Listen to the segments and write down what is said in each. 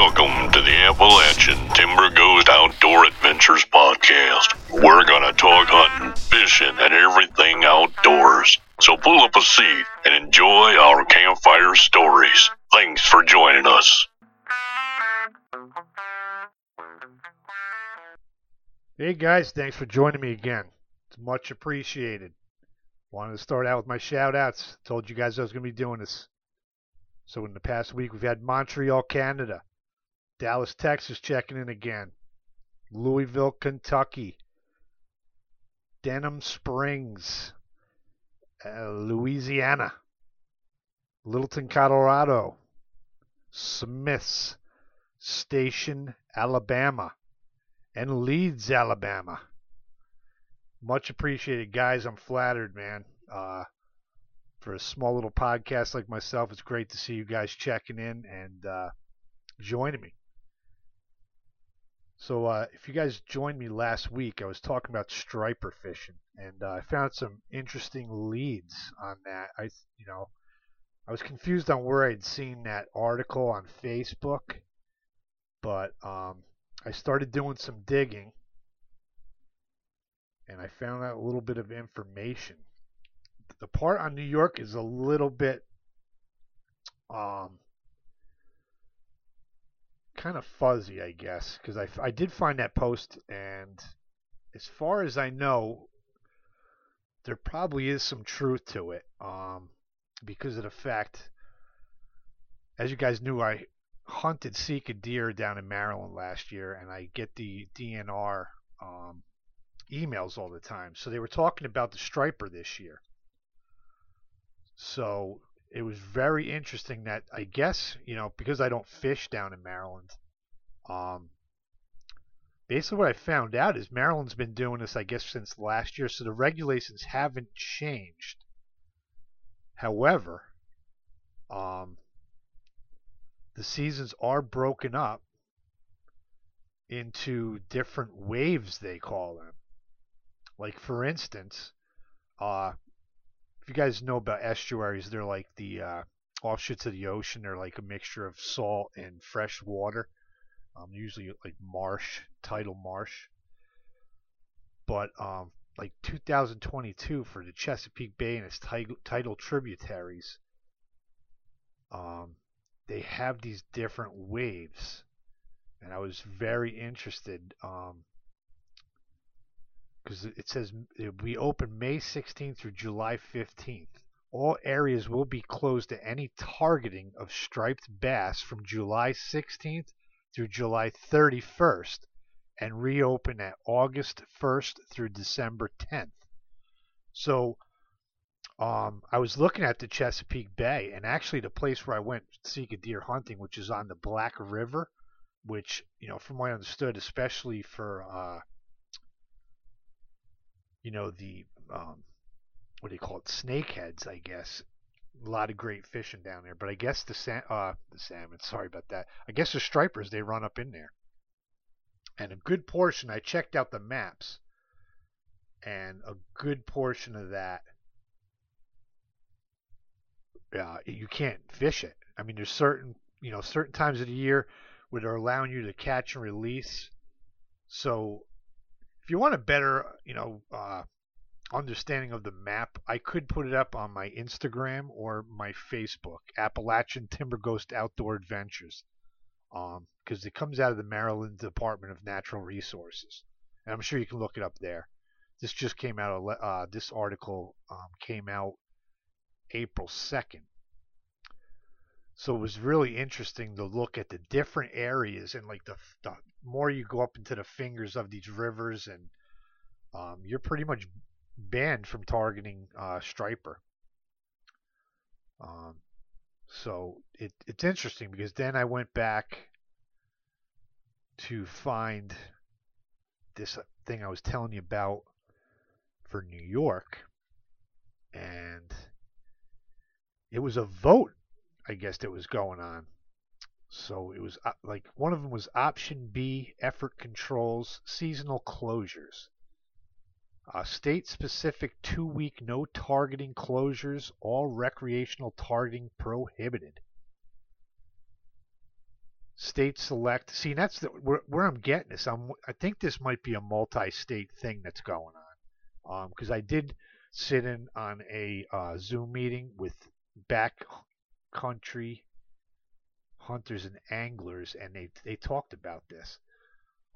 Welcome to the Appalachian Timber Ghost Outdoor Adventures Podcast. We're gonna talk hunting, fishing, and everything outdoors. So pull up a seat and enjoy our campfire stories. Thanks for joining us. Hey guys, thanks for joining me again. It's much appreciated. Wanted to start out with my shout outs. Told you guys I was going to be doing this. So in the past week, we've had Montreal, Canada, Dallas, Texas checking in again, Louisville, Kentucky, Denham Springs, uh, Louisiana, Littleton, Colorado, Smiths, Station, Alabama, and Leeds, Alabama. Much appreciated, guys. I'm flattered, man. Uh, for a small little podcast like myself, it's great to see you guys checking in and uh, joining me. So, uh, if you guys joined me last week, I was talking about striper fishing, and uh, I found some interesting leads on that. I, you know, I was confused on where I'd seen that article on Facebook, but um, I started doing some digging and I found out a little bit of information. The part on New York is a little bit um, kind of fuzzy, I guess, because I, I did find that post, and as far as I know, there probably is some truth to it um, because of the fact, as you guys knew, I hunted Sika deer down in Maryland last year, and I get the DNR um, emails all the time. So they were talking about the striper this year. So it was very interesting that I guess, you know, because I don't fish down in Maryland, um, basically what I found out is Maryland's been doing this, I guess, since last year. So the regulations haven't changed. However, um, the seasons are broken up into different waves, they call them. Like for instance, uh, if you guys know about estuaries, they're like the uh, offshoots of the ocean. They're like a mixture of salt and fresh water. Um, usually like marsh, tidal marsh. But um, like 2022 for the Chesapeake Bay and its tidal, tributaries, um, they have these different waves, and I was very interested. Um, because it says we open May 16th through July 15th. All areas will be closed to any targeting of striped bass from July 16th through July 31st and reopen at August 1st through December 10th. So um, I was looking at the Chesapeake Bay, and actually the place where I went to Sika deer hunting, which is on the Black River, which you know, from what I understood, especially for uh, you know the um, what do you call it snakeheads I guess. A lot of great fishing down there but I guess the sa- uh, the salmon sorry about that. I guess the stripers they run up in there. And a good portion I checked out the maps and a good portion of that uh, you can't fish it. I mean there's certain you know certain times of the year where they're allowing you to catch and release. So if you want a better, you know, uh, understanding of the map, I could put it up on my Instagram or my Facebook, Appalachian Timber Ghost Outdoor Adventures, because um, it comes out of the Maryland Department of Natural Resources, and I'm sure you can look it up there. This just came out. Uh, this article um, came out April 2nd. So it was really interesting to look at the different areas and like the, the more you go up into the fingers of these rivers and um, you're pretty much banned from targeting uh, striper. Um, so it, it's interesting because then I went back to find this thing I was telling you about for New York, and it was a vote I guess that was going on. So it was uh, like one of them was option B, effort controls, seasonal closures. Uh, state specific two week no targeting closures, all recreational targeting prohibited. State select. See, that's the, where, where I'm getting this. I'm, I think this might be a multi-state thing that's going on. Because um, I did sit in on a uh, Zoom meeting with backcountry hunters and anglers, and they they talked about this.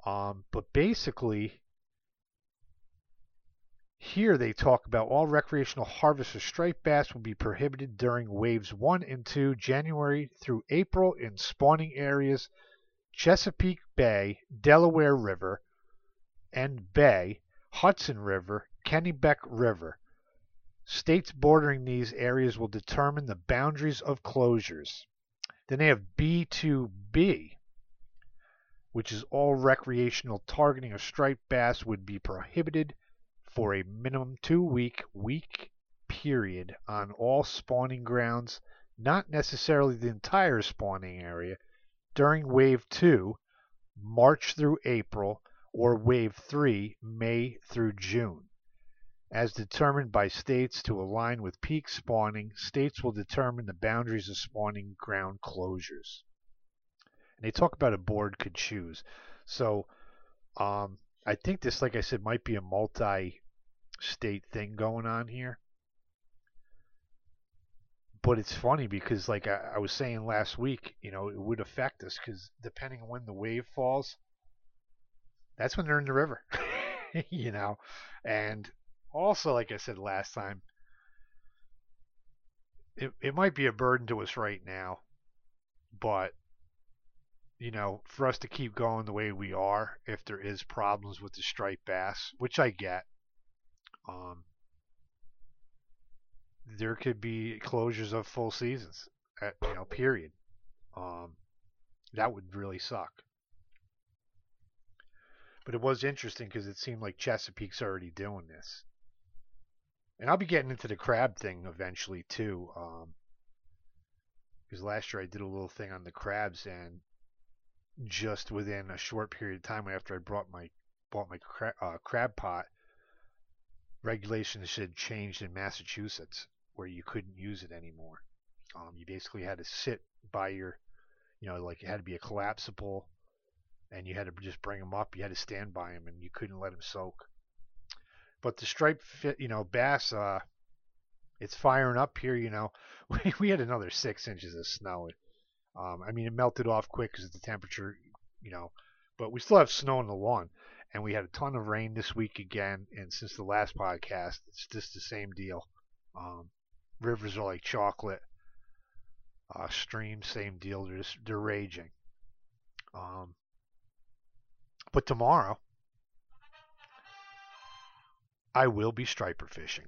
Um, but basically, here they talk about all recreational harvest of striped bass will be prohibited during waves 1 and 2, January through April, in spawning areas Chesapeake Bay, Delaware River and Bay, Hudson River, Kennebec River. States bordering these areas will determine the boundaries of closures. Then they have B2B, which is all recreational targeting of striped bass would be prohibited for a minimum two week week period on all spawning grounds, not necessarily the entire spawning area, during wave 2, March through April, or wave 3, May through June. As determined by states to align with peak spawning, states will determine the boundaries of spawning ground closures. And they talk about a board could choose. So um, I think this, like I said, might be a multi state thing going on here. But it's funny because, like I, I was saying last week, you know, it would affect us because depending on when the wave falls, that's when they're in the river, you know. And also, like I said last time, it, it might be a burden to us right now, but you know, for us to keep going the way we are, if there is problems with the striped bass, which I get, um, there could be closures of full seasons, at, you know, period. Um, that would really suck. But it was interesting because it seemed like Chesapeake's already doing this. And I'll be getting into the crab thing eventually too. Um, because last year I did a little thing on the crabs, and just within a short period of time after I brought my bought my cra- uh, crab pot, regulations had changed in Massachusetts where you couldn't use it anymore. Um, you basically had to sit by your, you know, like it had to be a collapsible, and you had to just bring them up. You had to stand by them, and you couldn't let them soak. But the striped, fit, you know, bass, uh, it's firing up here. You know, we, we had another six inches of snow. Um, I mean, it melted off quick because of the temperature, you know, but we still have snow on the lawn and we had a ton of rain this week again. And since the last podcast, it's just the same deal. Um, rivers are like chocolate. Uh, streams, same deal. They're just they're raging. Um, but tomorrow, I will be striper fishing.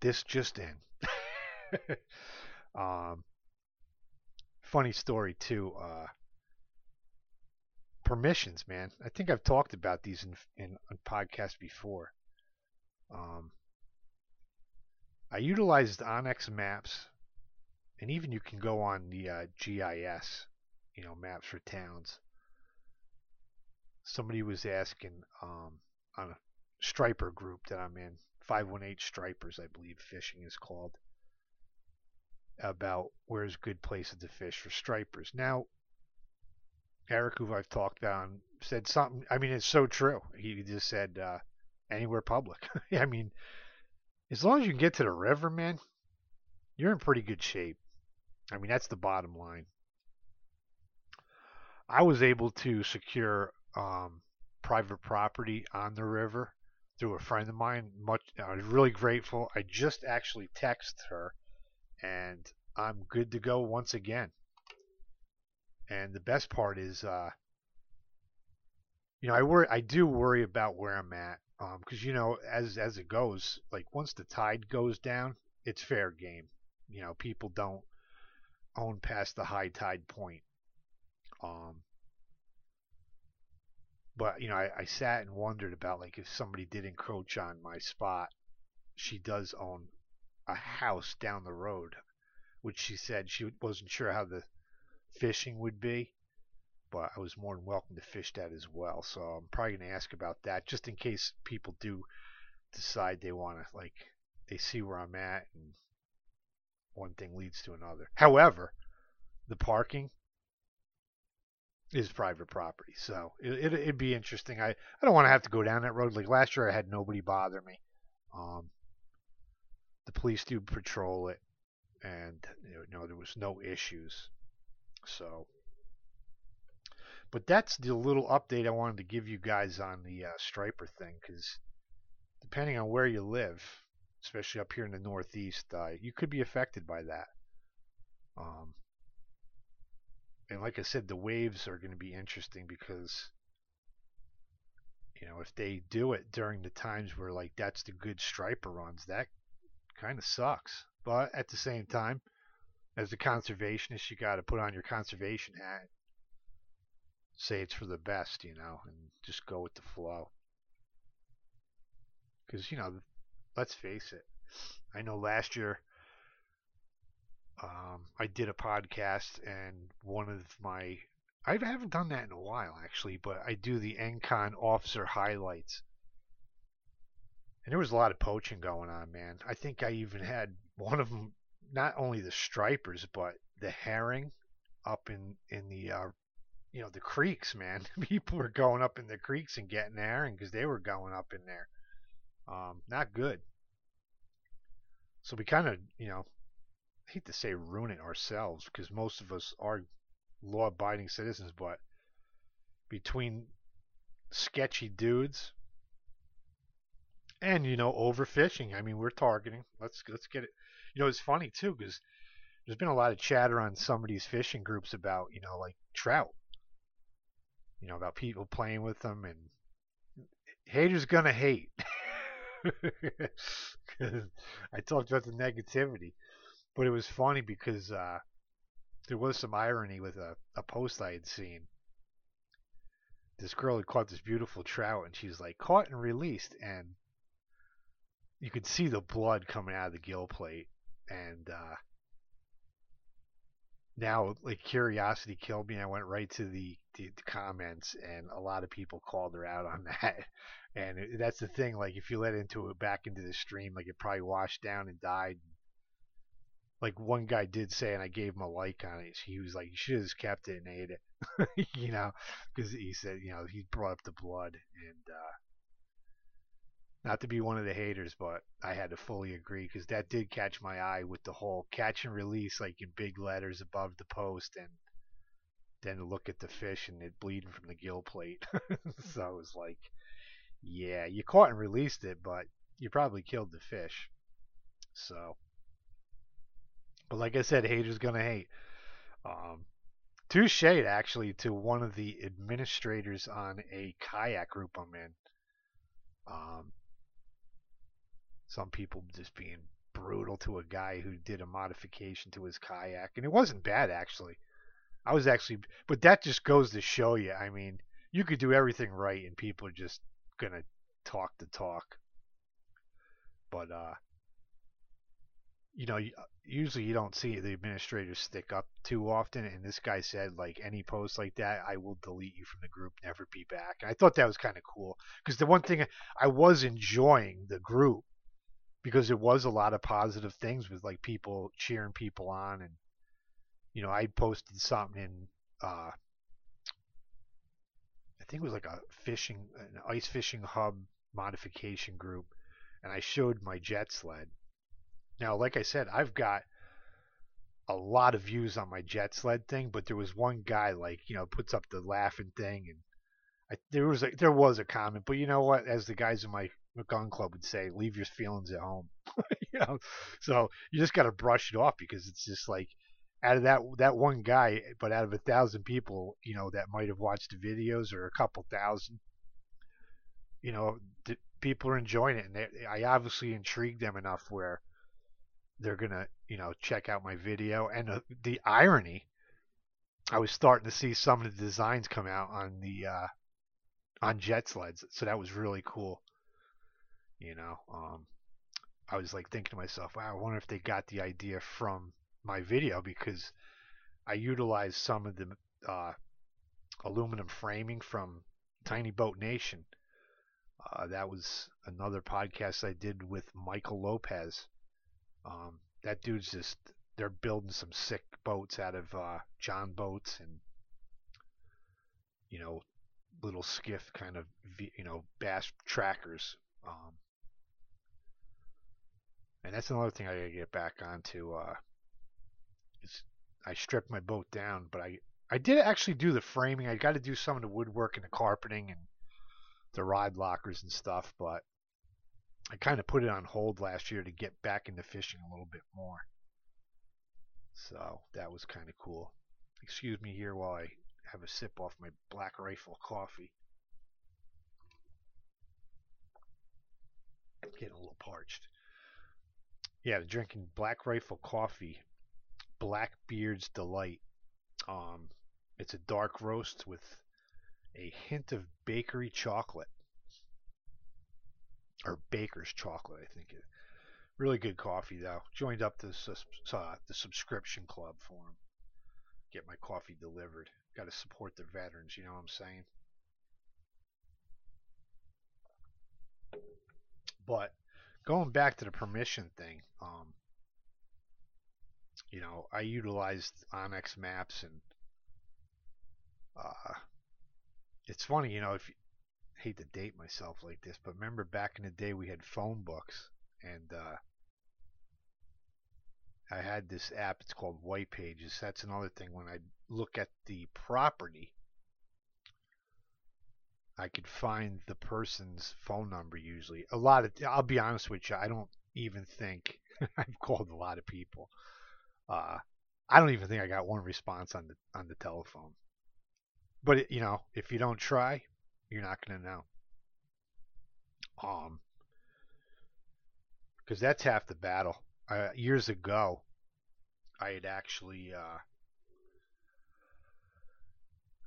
This just in. um, funny story too. Uh, permissions, man. I think I've talked about these in in, in podcasts before. Um, I utilized onX Maps, and even you can go on the uh, GIS, you know, maps for towns. Somebody was asking um, on a striper group that I'm in, 518 Stripers, I believe fishing is called, about where's good places to fish for stripers. Now, Eric, who I've talked about, said something. I mean, it's so true. He just said uh, anywhere public. I mean, as long as you can get to the river, man, you're in pretty good shape. I mean, that's the bottom line. I was able to secure um, private property on the river through a friend of mine. Much, I was really grateful. I just actually texted her, and I'm good to go once again. And the best part is, uh, you know, I worry, I do worry about where I'm at, because um, you know, as as it goes, like once the tide goes down, it's fair game. You know, people don't own past the high tide point. Um, but you know, I, I sat and wondered about like if somebody did encroach on my spot. She does own a house down the road, which she said she wasn't sure how the fishing would be, but I was more than welcome to fish that as well. So I'm probably going to ask about that just in case people do decide they want to, like, they see where I'm at and one thing leads to another. However, the parking, is private property. So it, it, would be interesting. I, I don't want to have to go down that road. Like last year, I had nobody bother me. Um, the police do patrol it, and you know there was no issues. So, but that's the little update I wanted to give you guys on the uh, striper thing, because depending on where you live, especially up here in the Northeast, uh, you could be affected by that. Um, and like I said, the waves are going to be interesting because you know if they do it during the times where like that's the good striper runs, that kind of sucks. But at the same time, as a conservationist, you got to put on your conservation hat. Say it's for the best, you know, and just go with the flow. Because, you know, let's face it. I know last year um, I did a podcast, and one of my I haven't done that in a while actually, but I do the ENCON officer highlights. And there was a lot of poaching going on, man. I think I even had one of them, not only the stripers, but the herring up in in the uh, you know the creeks, man. People were going up in the creeks and getting herring because they were going up in there. Um, not good. So we kind of, you know, I hate to say ruin it ourselves because most of us are law-abiding citizens, but between sketchy dudes and you know overfishing, I mean we're targeting. Let's let's get it. You know it's funny too because there's been a lot of chatter on some of these fishing groups about you know like trout. You know about people playing with them and haters gonna hate. I talked about the negativity. But it was funny because uh, there was some irony with a, a post I had seen. This girl had caught this beautiful trout, and she's like caught and released, and you could see the blood coming out of the gill plate, and uh, now like curiosity killed me. I went right to the, the, the, comments, and a lot of people called her out on that. And it, that's the thing. Like if you let into it back into the stream, like it probably washed down and died like one guy did say, and I gave him a like on it. He was like, "You should have just kept it and ate it," you know, because he said, you know, he brought up the blood, and uh, not to be one of the haters, but I had to fully agree because that did catch my eye with the whole catch and release, like in big letters above the post, and then look at the fish and it bleeding from the gill plate. so I was like, yeah, you caught and released it, but you probably killed the fish. So but like I said, haters gonna hate. Um, shade actually to one of the administrators on a kayak group I'm in. Um, some people just being brutal to a guy who did a modification to his kayak, and it wasn't bad actually. I was actually, but that just goes to show you. I mean, you could do everything right, and people are just gonna talk the talk. But uh, you know, usually you don't see the administrators stick up too often. And this guy said, like, any post like that, I will delete you from the group, never be back. And I thought that was kind of cool because the one thing I was enjoying the group because it was a lot of positive things with like people cheering people on. And, you know, I posted something in, uh, I think it was like a fishing, an ice fishing hub modification group. And I showed my jet sled now, like I said, I've got a lot of views on my jet sled thing, but there was one guy like you know puts up the laughing thing, and I, there was a, there was a comment, but you know what? As the guys in my gun club would say, leave your feelings at home. you know, so you just got to brush it off because it's just like out of that that one guy, but out of a thousand people, you know, that might have watched the videos or a couple thousand, you know, people are enjoying it, and they, I obviously intrigued them enough where they're gonna you know check out my video. And uh, the irony i was starting to see some of the designs come out on the uh, on jet sleds. So that was really cool. You know um, i was like thinking to myself wow i wonder if they got the idea from my video because i utilized some of the uh, aluminum framing from tiny boat nation. Uh, that was another podcast i did with michael lopez um, that dude's just they're building some sick boats out of uh, John boats and you know, little skiff kind of, you know, bass trackers. Um, and that's another thing I gotta get back onto. Uh, is I stripped my boat down, but I I did actually do the framing. I got to do some of the woodwork and the carpeting and the rod lockers and stuff, but I kind of put it on hold last year to get back into fishing a little bit more. So that was kind of cool. Excuse me here while I have a sip off my Black Rifle coffee. Getting a little parched. Yeah, drinking Black Rifle coffee, Blackbeard's Delight. Um, it's a dark roast with a hint of bakery chocolate or baker's chocolate, I think. Really good coffee though. Joined up the uh, the subscription club for them. Get my coffee delivered. Got to support the veterans. You know what I'm saying? But going back to the permission thing, um, you know, I utilized onX Maps and uh, it's funny, you know, if hate to date myself like this, but remember back in the day we had phone books and uh, I had this app. It's called White Pages. That's another thing. When I look at the property, I could find the person's phone number. Usually, a lot of. I'll be honest with you. I don't even think I've called a lot of people. Uh, I don't even think I got one response on the on the telephone. But you know, if you don't try, you're not gonna know. Um, because that's half the battle. Uh, years ago, I had actually uh,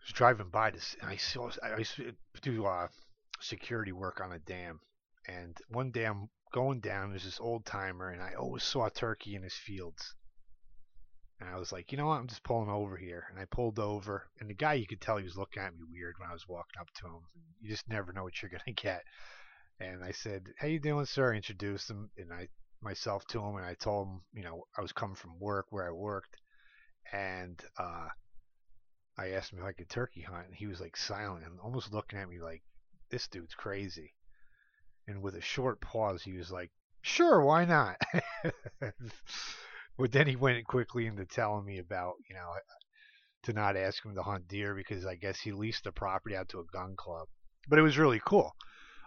was driving by this, and I saw I to do uh, security work on a dam, and one day I'm going down. There's this old timer, and I always saw turkey in his fields. And I was like, you know what? I'm just pulling over here. And I pulled over, and the guy, you could tell he was looking at me weird when I was walking up to him. You just never know what you're gonna get. And I said, "How you doing, sir?" I introduced him, and I myself to him, and I told him, you know, I was coming from work where I worked, and uh, I asked him if I could turkey hunt, and he was like silent and almost looking at me like, "This dude's crazy." And with a short pause, he was like, "Sure, why not?" But then he went quickly into telling me about, you know, to not ask him to hunt deer because I guess he leased the property out to a gun club. But it was really cool.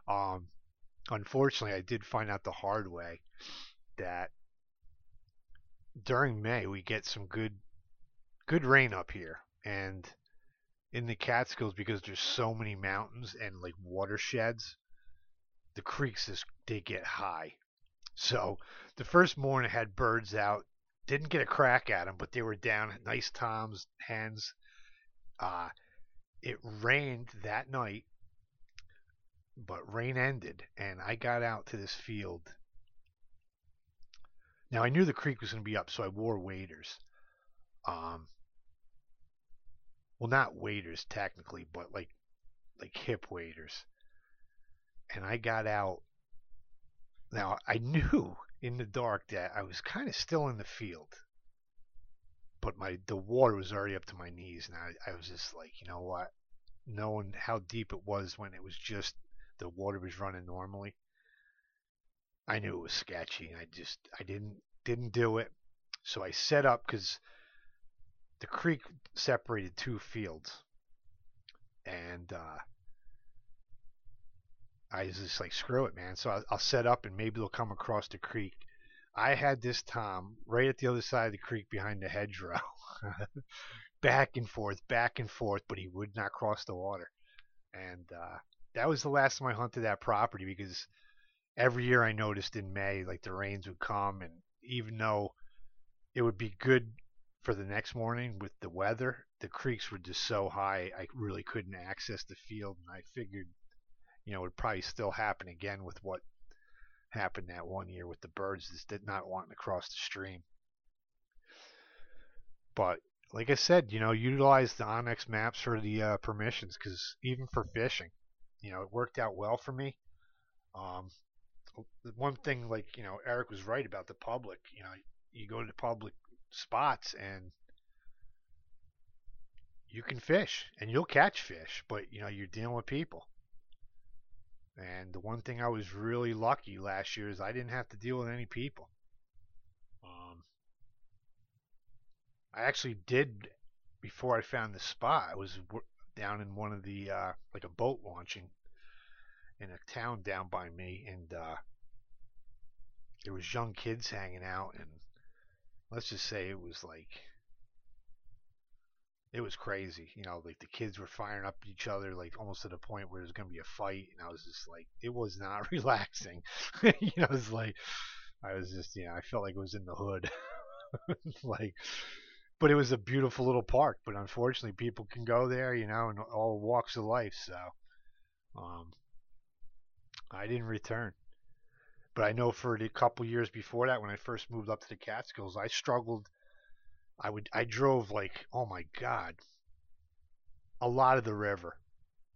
Um, unfortunately, I did find out the hard way that during May we get some good good rain up here, and in the Catskills because there's so many mountains and like watersheds, the creeks just they get high. So the first morning I had birds out didn't get a crack at them, but they were down. Nice toms, hands. Uh, it rained that night, but rain ended, and I got out to this field. Now I knew the creek was going to be up, so I wore waders. Um, well, not waders technically, but like like hip waders. And I got out. Now I knew in the dark that I was kind of still in the field, but my the water was already up to my knees, and I, I was just like, you know what? Knowing how deep it was when it was just the water was running normally, I knew it was sketchy, I just I didn't didn't do it. So I set up because the creek separated two fields, and uh, I was just like, screw it, man. So I'll, I'll set up and maybe they'll come across the creek. I had this Tom right at the other side of the creek behind the hedgerow, back and forth, back and forth, but he would not cross the water. And uh, that was the last time I hunted that property because every year I noticed in May, like the rains would come, and even though it would be good for the next morning with the weather, the creeks were just so high I really couldn't access the field, and I figured you know, would probably still happen again with what happened that one year with the birds that did not want to cross the stream. But like I said, you know, utilize the onX maps for the uh, permissions because even for fishing, you know, it worked out well for me. Um, one thing, like you know, Eric was right about the public. You know, you go to public spots and you can fish and you'll catch fish, but you know you're dealing with people. And the one thing I was really lucky last year is I didn't have to deal with any people. Um, I actually did before I found the spot. I was down in one of the uh, like a boat launching in a town down by me, and uh, there was young kids hanging out, and let's just say it was like it was crazy. You know, like the kids were firing up each other, like almost to the point where there's gonna be a fight, and I was just like, it was not relaxing. you know, it's like I was just, you know, I felt like it was in the hood, like. But it was a beautiful little park. But unfortunately, people can go there, you know, in all walks of life. So, um, I didn't return. But I know for the couple years before that, when I first moved up to the Catskills, I struggled I would I drove like oh my god. A lot of the river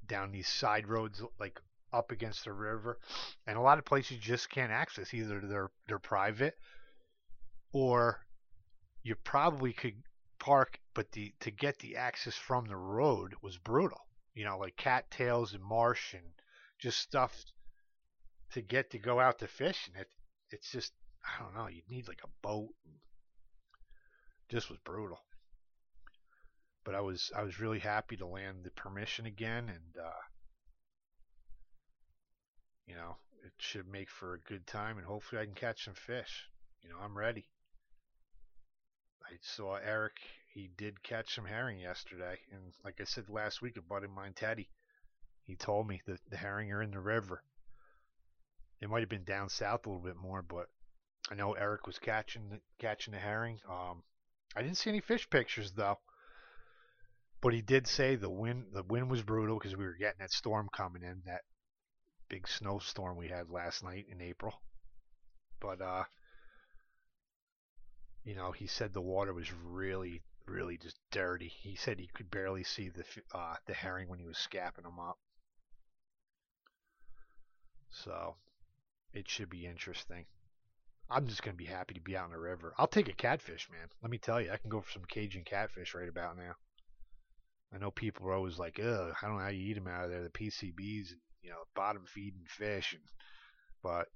down these side roads like up against the river and a lot of places you just can't access either they're they're private or you probably could park but the to get the access from the road was brutal. You know like cattails and marsh and just stuff to get to go out to fish and it it's just I don't know You'd need like a boat and just was brutal. But I was I was really happy to land the permission again, and uh, you know it should make for a good time, and hopefully I can catch some fish. You know I'm ready. I saw Eric; he did catch some herring yesterday, and like I said last week, a buddy of mine, Teddy, he told me that the herring are in the river. It might have been down south a little bit more, but I know Eric was catching the, catching the herring. Um, I didn't see any fish pictures though. But he did say the wind the wind was brutal because we were getting that storm coming in, that big snowstorm we had last night in April. But uh you know, he said the water was really really just dirty. He said he could barely see the uh the herring when he was scapping them up. So, it should be interesting. I'm just gonna be happy to be out in the river. I'll take a catfish, man. Let me tell you, I can go for some Cajun catfish right about now. I know people are always like, "Ugh, I don't know how you eat them out of there, the PCBs, and you know, bottom feeding fish," and but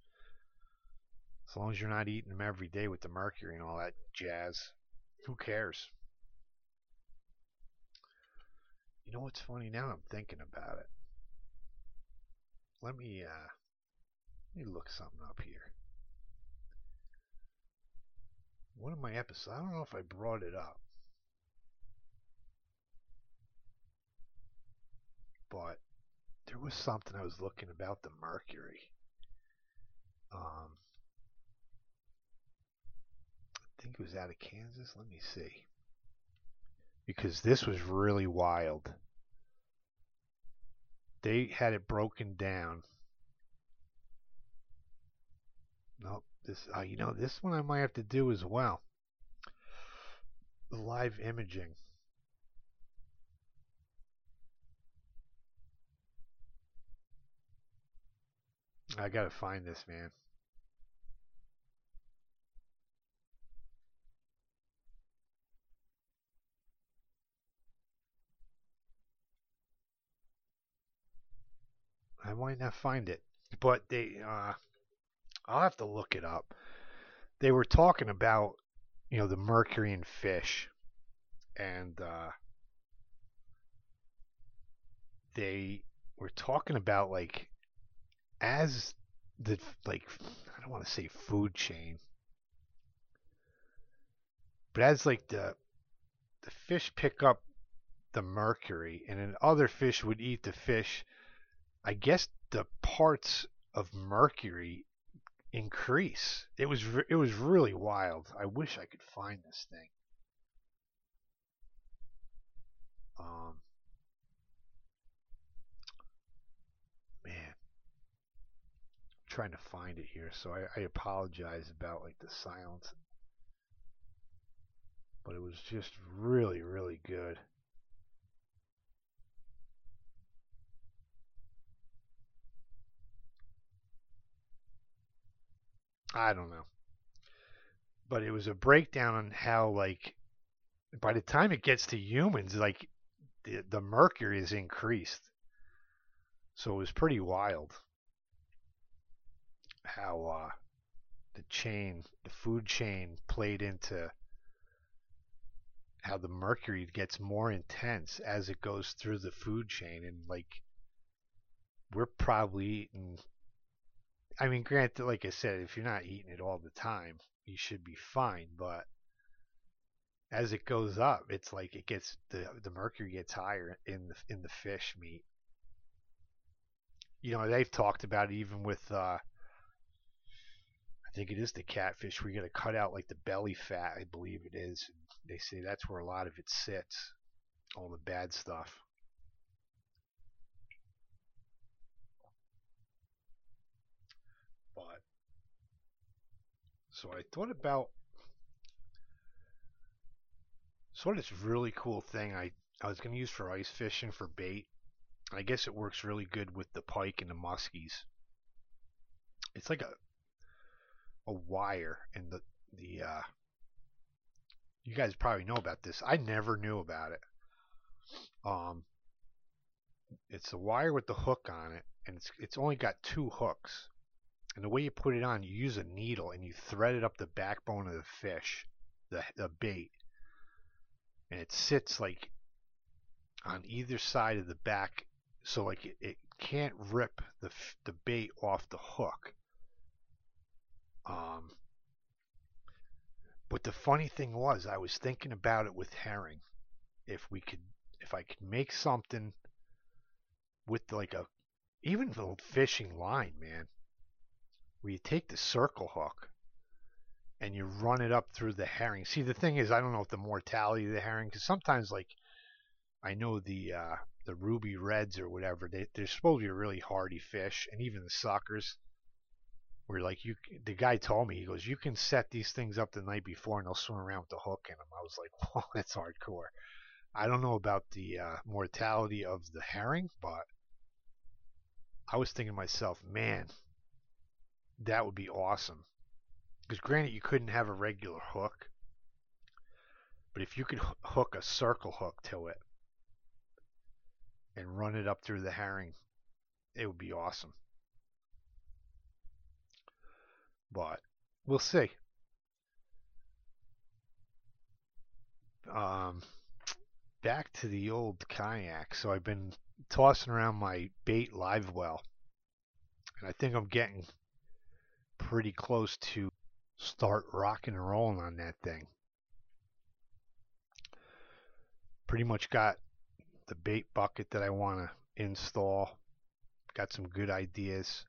as long as you're not eating them every day with the mercury and all that jazz, who cares? You know what's funny now? I'm thinking about it. Let me uh, let me look something up here. One of my episodes, I don't know if I brought it up, but there was something I was looking about the mercury. Um, I think it was out of Kansas. Let me see. Because this was really wild. They had it broken down. Nope. This, uh, you know, this one I might have to do as well. Live imaging. I gotta find this, man. I might not find it, but they uh, I'll have to look it up. They were talking about, you know, the mercury in fish, and uh, they were talking about like as the like I don't want to say food chain, but as like the the fish pick up the mercury, and then other fish would eat the fish. I guess the parts of mercury increase. It was it was really wild. I wish I could find this thing. Um, man, I'm trying to find it here, so I, I apologize about like the silence, but it was just really really good. I don't know. But it was a breakdown on how like by the time it gets to humans, like the the mercury is increased. So it was pretty wild how uh, the chain, the food chain, played into how the mercury gets more intense as it goes through the food chain, and like we're probably eating. I mean, granted, like I said, if you're not eating it all the time, you should be fine. But as it goes up, it's like it gets the the mercury gets higher in the in the fish meat. You know, they've talked about it even with uh, I think it is the catfish you got to cut out like the belly fat, I believe it is. They say that's where a lot of it sits, all the bad stuff. But so I thought about sort of this really cool thing I I was going to use for ice fishing for bait. I guess it works really good with the pike and the muskies. It's like a a wire and the the uh, you guys probably know about this. I never knew about it. Um, it's a wire with the hook on it, and it's it's only got two hooks. And the way you put it on, you use a needle and you thread it up the backbone of the fish, the the bait, and it sits like on either side of the back, so like it, it can't rip the the bait off the hook. Um, but the funny thing was, I was thinking about it with herring. If we could, if I could make something with like a, even the fishing line, man, where you take the circle hook and you run it up through the herring. See, the thing is, I don't know if the mortality of the herring, because sometimes like I know the uh, the ruby reds or whatever, they they're supposed to be a really hardy fish, and even the suckers where like you the guy told me he goes you can set these things up the night before and they'll swim around with the hook in them i was like well that's hardcore i don't know about the uh, mortality of the herring but i was thinking to myself man that would be awesome because granted you couldn't have a regular hook but if you could hook a circle hook to it and run it up through the herring it would be awesome but we'll see. Um, back to the old kayak. So I've been tossing around my bait live well, and I think I'm getting pretty close to start rocking and rolling on that thing. Pretty much got the bait bucket that I want to install. Got some good ideas.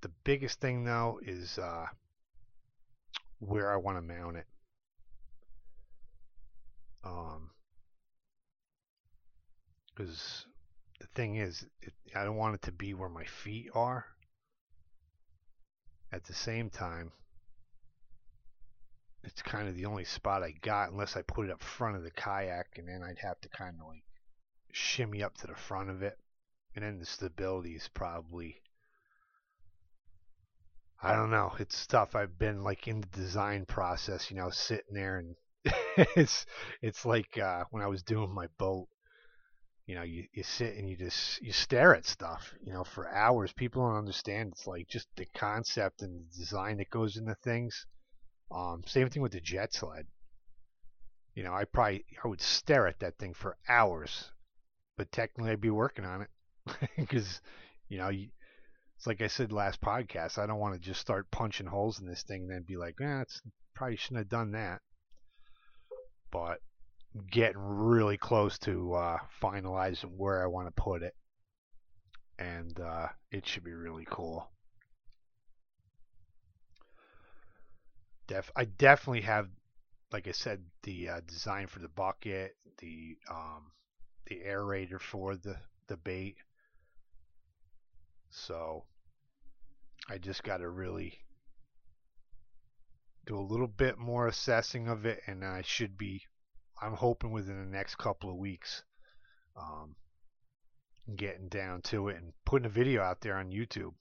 The biggest thing though is uh, where I want to mount it. Um, because the thing is, it, I don't want it to be where my feet are. At the same time, it's kind of the only spot I got unless I put it up front of the kayak, and then I'd have to kind of like shimmy up to the front of it, and then the stability is probably I don't know. It's tough. I've been like in the design process, you know, sitting there and it's it's like uh, when I was doing my boat. You know, you, you sit and you just you stare at stuff, you know, for hours. People don't understand. It's like just the concept and the design that goes into things. Um, same thing with the jet sled. You know, I probably I would stare at that thing for hours, but technically I'd be working on it because you know you, it's like I said last podcast. I don't want to just start punching holes in this thing and then be like, eh, it's probably shouldn't have done that. But getting really close to uh, finalizing where I want to put it, and uh, it should be really cool. Def, I definitely have, like I said, the uh, design for the bucket, the um, the aerator for the the bait. So I just got to really do a little bit more assessing of it, and I should be, I'm hoping within the next couple of weeks, um, getting down to it and putting a video out there on YouTube.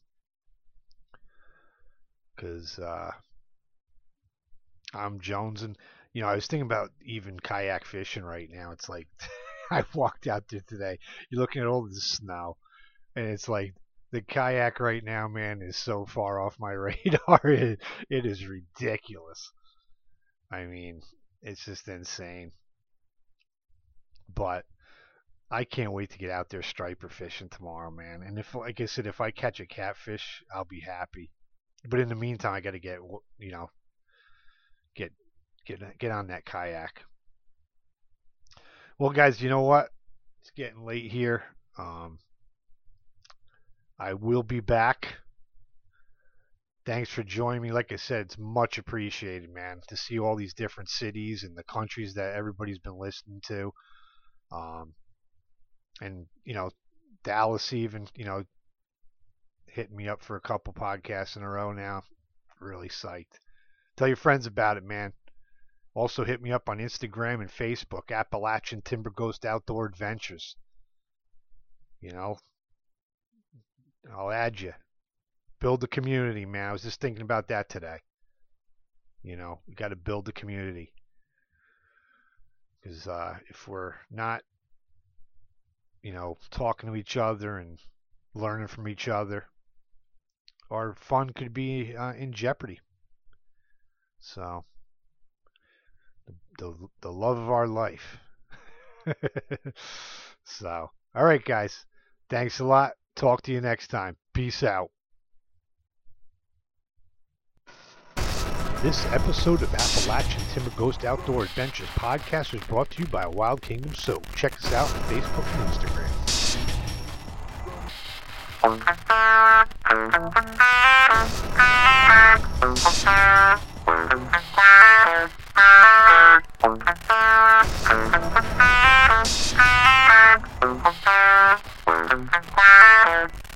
Because uh, I'm Jones, and you know, I was thinking about even kayak fishing right now. It's like I walked out there today. You're looking at all the snow, and it's like the kayak right now, man, is so far off my radar. It, it is ridiculous. I mean, it's just insane. But I can't wait to get out there striper fishing tomorrow, man. And if, like I said, if I catch a catfish, I'll be happy. But in the meantime, I got to get, you know, get get get on that kayak. Well, guys, you know what? It's getting late here. Um, I will be back. Thanks for joining me. Like I said, it's much appreciated, man, to see all these different cities and the countries that everybody's been listening to. Um, and you know, Dallas even, you know, hitting me up for a couple podcasts in a row now. Really psyched. Tell your friends about it, man. Also hit me up on Instagram and Facebook, Appalachian Timber Ghost Outdoor Adventures. You know, I'll add you. Build the community, man. I was just thinking about that today. You know, we got to build the community. Because uh, if we're not you know, talking to each other and learning from each other, our fun could be uh, in jeopardy. So, the, the, the love of our life. so, all right, guys. Thanks a lot. Talk to you next time. Peace out. This episode of Appalachian Timber Ghost Outdoor Adventures podcast was brought to you by Wild Kingdom Soap. Check us out on Facebook and Instagram.